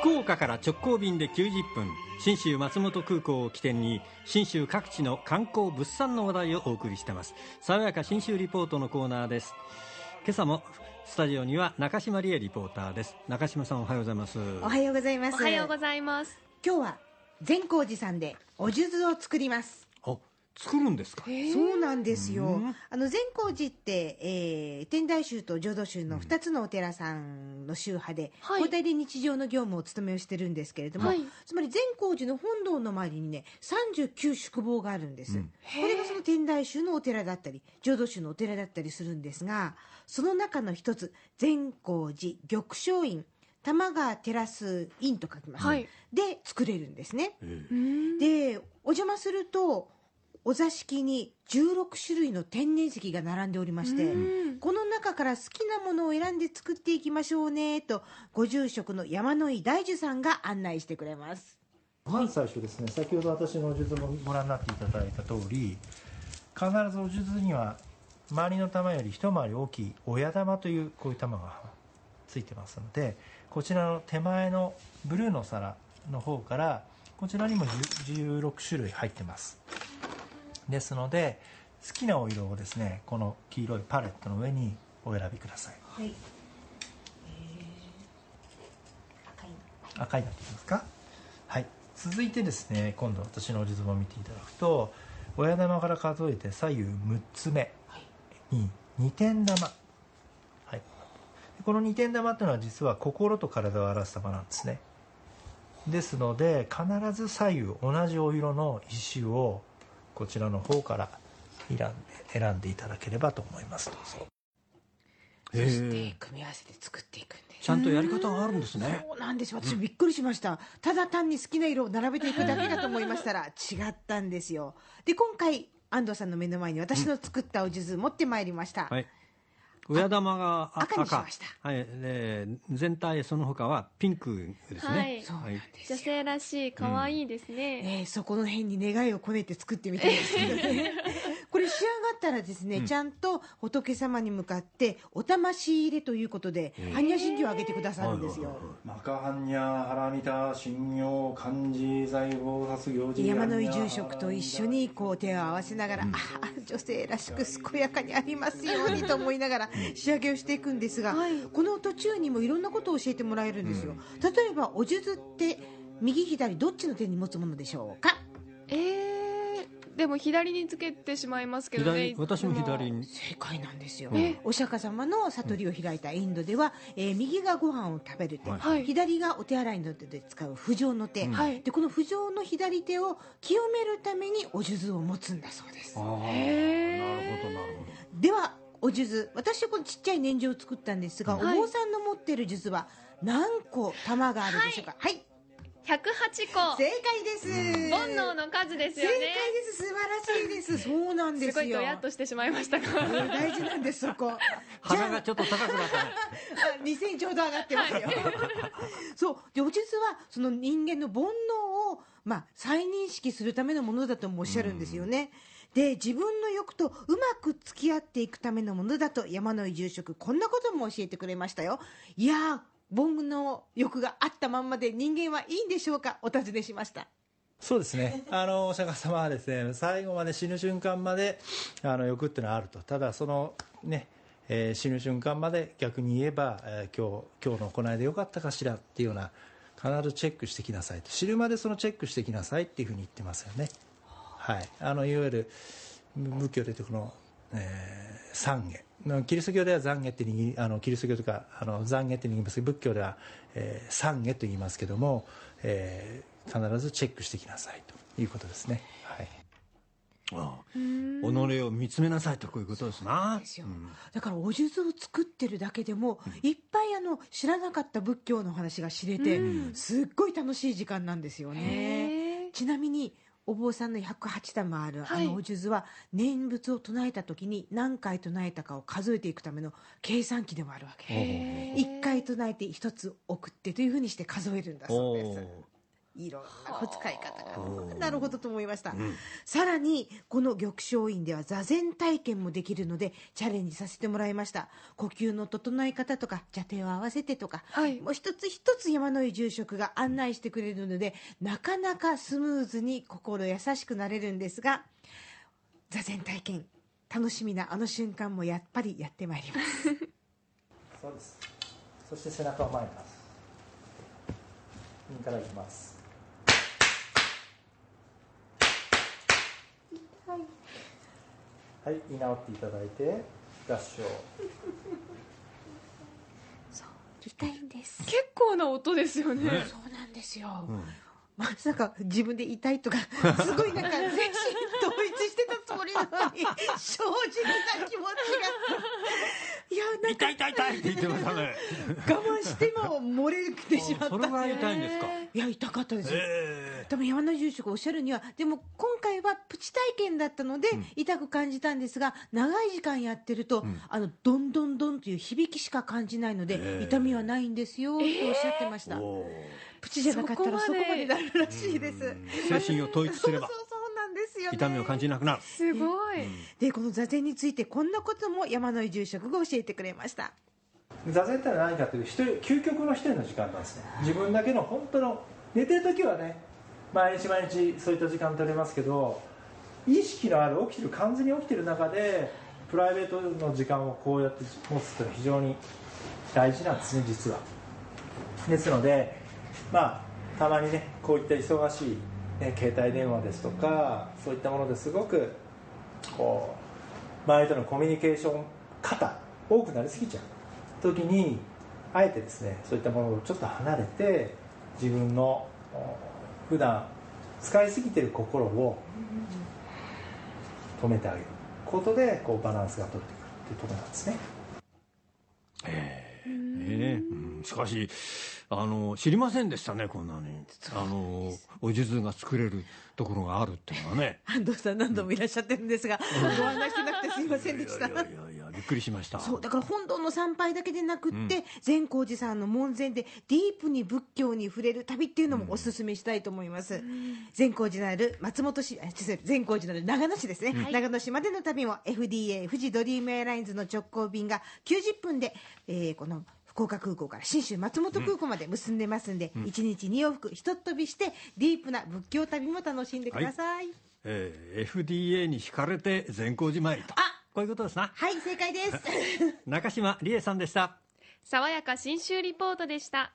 福岡から直行便で90分信州松本空港を起点に信州各地の観光物産の話題をお送りしてます。爽やか信州リポートのコーナーです。今朝もスタジオには中島理恵リポーターです。中島さんおはようございます。おはようございます。おはようございます。今日は善光寺さんでお数珠を作ります。あ作るんですか？そうなんですよ。うん。あの善光寺って、えー天台宗と浄土宗の2つのお寺さんの宗派で、はい。交代で日常の業務を務めをしてるんですけれども、はい。つまり善光寺の本堂の周りにね39宿坊があるんです、うん。これがその天台宗のお寺だったり浄土宗のお寺だったりするんですがその中の一つ善光寺玉松院玉川テラス院と書きます、はい。で作れるんですね。えうーん。でお邪魔するとお座敷に16種類の天然石が並んでおりましてうん。この中から好きなものを選んで作っていきましょうねとご住職の山野井大樹さんが案内してくれます。まず最初ですね先ほど私のお数珠もご覧になっていただいた通り必ずお数珠には周りの玉より一回り大きい親玉というこういう玉がついてますのでこちらの手前のブルーの皿の方からこちらにも10 16種類入ってますですので好きなお色をですねこの黄色いパレットの上にお選びください。はい、赤い。なっていきますか？はい。続いてですね今度私のお地図を見ていただくと親玉から数えて左右6つ目に二点玉、はい、でこの二点玉っていうのは実は心と体を表す玉なんですね。ですので必ず左右同じお色の石をこちらの方から選んで選んでいただければと思います。どうぞ。そして組み合わせて作っていくんです。ちゃんとやり方があるんですね。そうなんです。私びっくりしました、ただ単に好きな色を並べていくだけかと思いましたら 違ったんですよ。で今回安藤さんの目の前に私の作ったお数珠持ってまいりました、はい親玉があ赤にしました。はい。で全体その他はピンクですね。はい。そうなんです女性らしい可愛いですね、えーそこの辺に願いを込めて作ってみたんですけどね これ仕上がったらですね、うん。ちゃんと仏様に向かってお魂入れということでえー般若心経をあげてくださるんですよ、マカハンニャハラミタ信用漢字財宝殺行で山の井住職と一緒にこう手を合わせながら、ああ女性らしく健やかにありますようにと思いながら仕上げをしていくんですが、はい。この途中にもいろんなことを教えてもらえるんですよ、例えばお数珠って右左どっちの手に持つものでしょうか？えー、でも左につけてしまいますけどね。左私も左いに正解なんですよ、えお釈迦様の悟りを開いたインドでは、えー右がご飯を食べる手、はい。はい。左がお手洗いの手で使う不浄の手、うん。はい。でこの不浄の左手を清めるためにお数珠を持つんだそうです。なるほどなるほど。ではお数珠私はこのちっちゃい念珠を作ったんですが、はい。お坊さんの持ってる数珠は何個玉があるでしょうか？はい、108個。正解です。煩悩の数ですよ正解ねです。素晴らしいです。そうなんですすよごいドヤっとしてしまいましたが。うん大事なんですそこ。鼻がちょっと高くなったね。あ2000ちょうど上がってますよ、そう。でおはその人間の煩悩を、まあ、再認識するためのものだともおっしゃるんですよね、で自分の欲とうまく付き合っていくためのものだと山野井住職こんなことも教えてくれましたよ。いやー煩悩欲があったまんまで人間はいいんでしょうか？お尋ねしました。そうですね。あのお釈迦様はですね最後まで死ぬ瞬間まであの欲っていうのはあると。ただそのね、えー死ぬ瞬間まで逆に言えば、えー今日今日の行いでよかったかしらっていうような必ずチェックしてきなさいと。死ぬまでそのチェックしてきなさいっていうふうに言ってますよね。はい。あのいわゆる仏教でいうとこの、えー懺悔のキリスト教では懺悔って握りあのキリスト教とかあの懺悔って言いますけど仏教では、えー懺悔と言いますけども、えー必ずチェックしてきなさいということですね。はい。ああ己を見つめなさいとこういうことですな。ですよ。だからお数珠を作ってるだけでも、いっぱいあの知らなかった仏教の話が知れて、うん。すっごい楽しい時間なんですよね。ちなみにお坊さんの108玉あるはい。あのお数珠は念仏を唱えた時に何回唱えたかを数えていくための計算機でもあるわけ。へー。1回唱えて1つ送ってというふうにして数えるんだそうですいろんな使い方が。なるほどと思いました、ん。さらにこの玉祥院では座禅体験もできるのでチャレンジさせてもらいました。呼吸の整え方とか邪手を合わせてとか、はい。もう一つ一つ山の井住職が案内してくれるのでなかなかスムーズに心優しくなれるんですが座禅体験楽しみなあの瞬間もやっぱりやってまいります。そうです。そして背中を前に出す。右からいきますはい。居直っていただいて合掌痛いんです。結構な音ですよね。ねそうなんですよ、うん。まさか自分で痛いとか すごいなんか全身統一のに正直な気持ちが。いやなんか。痛い痛い痛いって言ってましたね。我慢しても漏れてしまった。それぐらい痛いんですか。いや痛かったです。よえ。多分山の住職がおっしゃるにはでも今回はプチ体験だったので、痛く感じたんですが長い時間やってると、ん。あのドンドンドンという響きしか感じないので、えー痛みはないんですよとおっしゃってました、プチじゃなかったらそこまでなるらしいです。うん。精神を統一すれば。そうそうすよね。痛みを感じなくなる。すごい、でこの座禅についてこんなことも山の井住職が教えてくれました。座禅ってのは何かというと一人究極の一人の時間なんですね。自分だけの本当の寝てる時はね毎日毎日そういった時間取れますけど意識のある起きてる完全に起きてる中でプライベートの時間をこうやって持つっていうのは非常に大事なんですね実は。ですのでまあたまにねこういった忙しい、ね、携帯電話ですとかそういったものですごくこう周りとのコミュニケーション方多くなりすぎちゃう時にあえてですねそういったものをちょっと離れて自分の普段使いすぎてる心を止めてあげることでこうバランスが取れてくるっていうところなんですね。ええうんしかしあの知りませんでしたねこんなに。あのお数珠が作れるところがあるっていうのはね。安藤さん何度もいらっしゃってるんですが、ご案内してなくてすいませんでした。いやいやいやいやびっくりしました。そうだから本堂の参拝だけでなくって、うん。善光寺さんの門前でディープに仏教に触れる旅っていうのもおすすめしたいと思います、善光寺のある松本市善光寺のある長野市ですね、長野市までの旅も FDA 富士ドリームエアラインズの直行便が90分で、えーこの福岡空港から信州松本空港まで結んでますんで、1日2往復ひとっ飛びしてディープな仏教旅も楽しんでください。えー FDA に惹かれて善光寺参りと。あ！こういうことですな。はい正解です。中島理恵さんでした。爽やか新州リポートでした